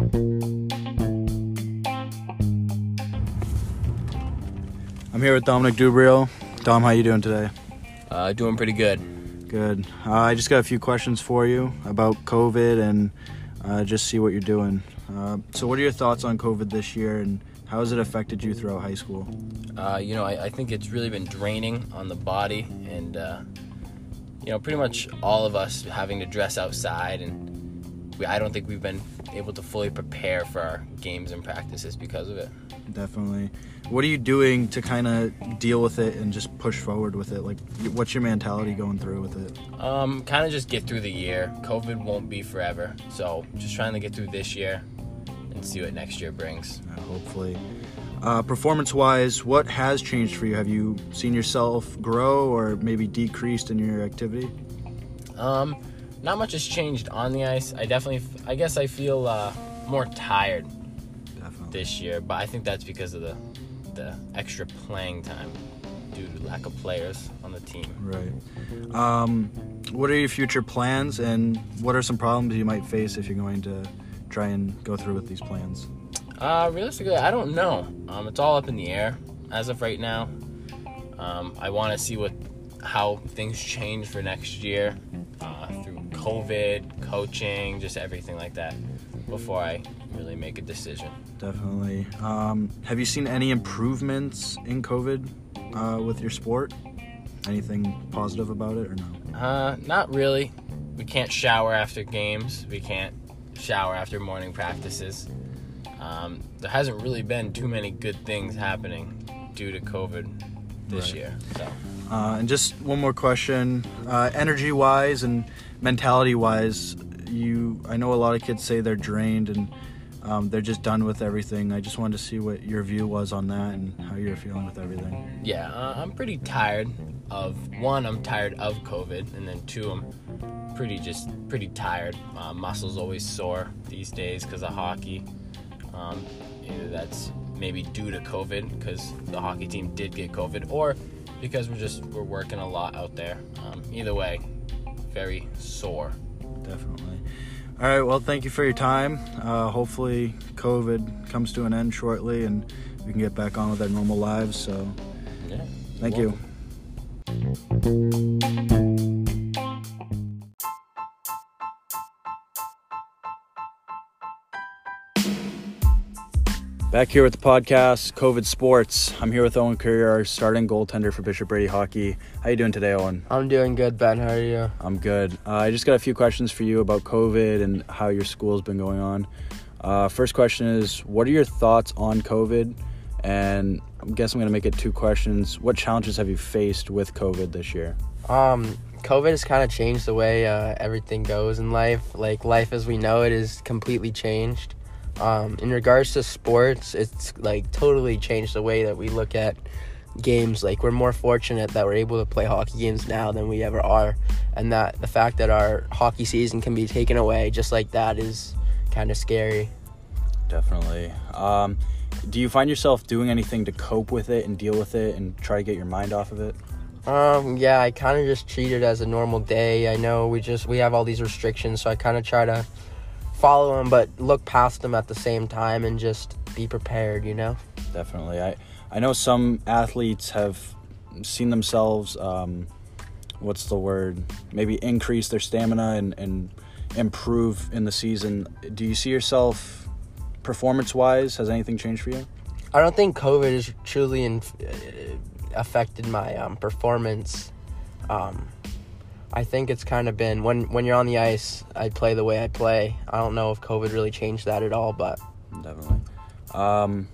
I'm here with Dominic Dubrio. Dom, how you doing today? Uh, doing pretty good. Good. Uh, I just got a few questions for you about COVID and uh, just see what you're doing. Uh, so, what are your thoughts on COVID this year, and how has it affected you throughout high school? Uh, you know, I, I think it's really been draining on the body, and uh, you know, pretty much all of us having to dress outside, and we, I don't think we've been able to fully prepare for our games and practices because of it. Definitely. What are you doing to kind of deal with it and just push forward with it? Like, what's your mentality going through with it? Um, kind of just get through the year. COVID won't be forever, so just trying to get through this year and see what next year brings. Uh, hopefully. Uh, performance wise, what has changed for you? Have you seen yourself grow or maybe decreased in your activity? Um, not much has changed on the ice. I definitely, I guess I feel uh, more tired Definitely. this year, but I think that's because of the the extra playing time due to lack of players on the team. Right. Um, what are your future plans, and what are some problems you might face if you're going to try and go through with these plans? Uh, realistically, I don't know. Um, it's all up in the air as of right now. Um, I want to see what how things change for next year uh, through COVID, coaching, just everything like that before I really make a decision. Definitely. Um, have you seen any improvements in COVID uh, with your sport? Anything positive about it or no? Uh, not really. We can't shower after games. We can't shower after morning practices. Um, there hasn't really been too many good things happening due to COVID this Right. year. So, Uh, and just one more question: uh, energy-wise and mentality-wise, you. I know a lot of kids say they're drained and um, they're just done with everything. I just wanted to see what your view was on that and how you're feeling with everything. yeah, uh, I'm pretty tired of one. I'm tired of COVID, and then two, I'm pretty just pretty tired. Uh, muscles always sore these days because of hockey. Um, either that's maybe due to COVID because the hockey team did get COVID, or because we're just we're working a lot out there. Um, either way, very sore. Definitely. All right. Well, thank you for your time. Uh, hopefully, COVID comes to an end shortly and we can get back on with our normal lives. So, Yeah. thank you. Back here with the podcast, COVID Sports. I'm here with Owen Courier, our starting goaltender for Bishop Brady Hockey. How you doing today, Owen? I'm doing good, Ben. How are you? I'm good. Uh, I just got a few questions for you about COVID and how your school's been going on. Uh, first question is, what are your thoughts on COVID? And I guess I'm going to make it two questions. What challenges have you faced with COVID this year? Um, COVID has kind of changed the way uh, everything goes in life. Like life as we know it is completely changed. Um, in regards to sports, it's like totally changed the way that we look at games. Like we're more fortunate that we're able to play hockey games now than we ever are, and that the fact that our hockey season can be taken away just like that is kind of scary. Definitely. Um, do you find yourself doing anything to cope with it and deal with it and try to get your mind off of it? Um, yeah, I kind of just treat it as a normal day. I know we just we have all these restrictions, so I kind of try to follow them, but look past them at the same time and just be prepared. You know. Definitely. I, I know some athletes have seen themselves, um, what's the word, maybe increase their stamina and, and improve in the season. Do you see yourself performance wise? Has anything changed for you? I don't think COVID has truly in, uh, affected my um, performance. Um, I think it's kind of been when when you're on the ice, I play the way I play. I don't know if COVID really changed that at all, but Definitely. Um,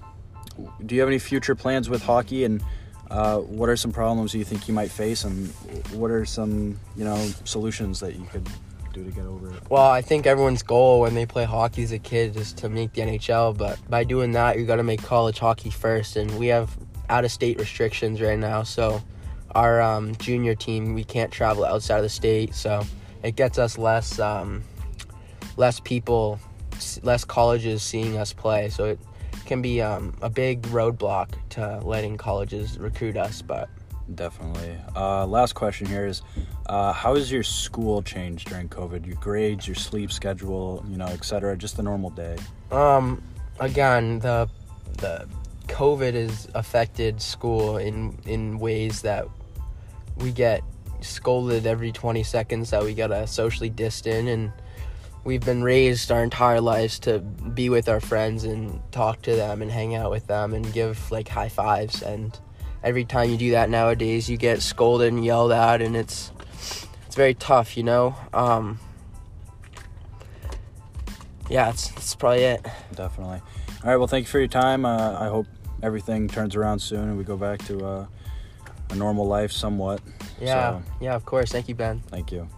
do you have any future plans with hockey and uh, what are some problems you think you might face and what are some you know solutions that you could do to get over it Well, I think everyone's goal when they play hockey as a kid is to make the NHL, but by doing that, you got to make college hockey first. And we have out of state restrictions right now, so our um, junior team we can't travel outside of the state, so it gets us less um, less people, less colleges seeing us play. So it can be um, a big roadblock to letting colleges recruit us, but Definitely. Uh, last question here is, uh, how has your school changed during COVID? Your grades, your sleep schedule, you know, etc. Just a normal day. Um, again, the the COVID has affected school in in ways that we get scolded every 20 seconds that we gotta socially distance and we've been raised our entire lives to be with our friends and talk to them and hang out with them and give like high fives and every time you do that nowadays you get scolded and yelled at and it's it's very tough you know um yeah it's, that's probably it Definitely. All right. Well, thank you for your time. Uh, I hope everything turns around soon and we go back to uh, a normal life somewhat. yeah So, yeah of course thank you ben thank you.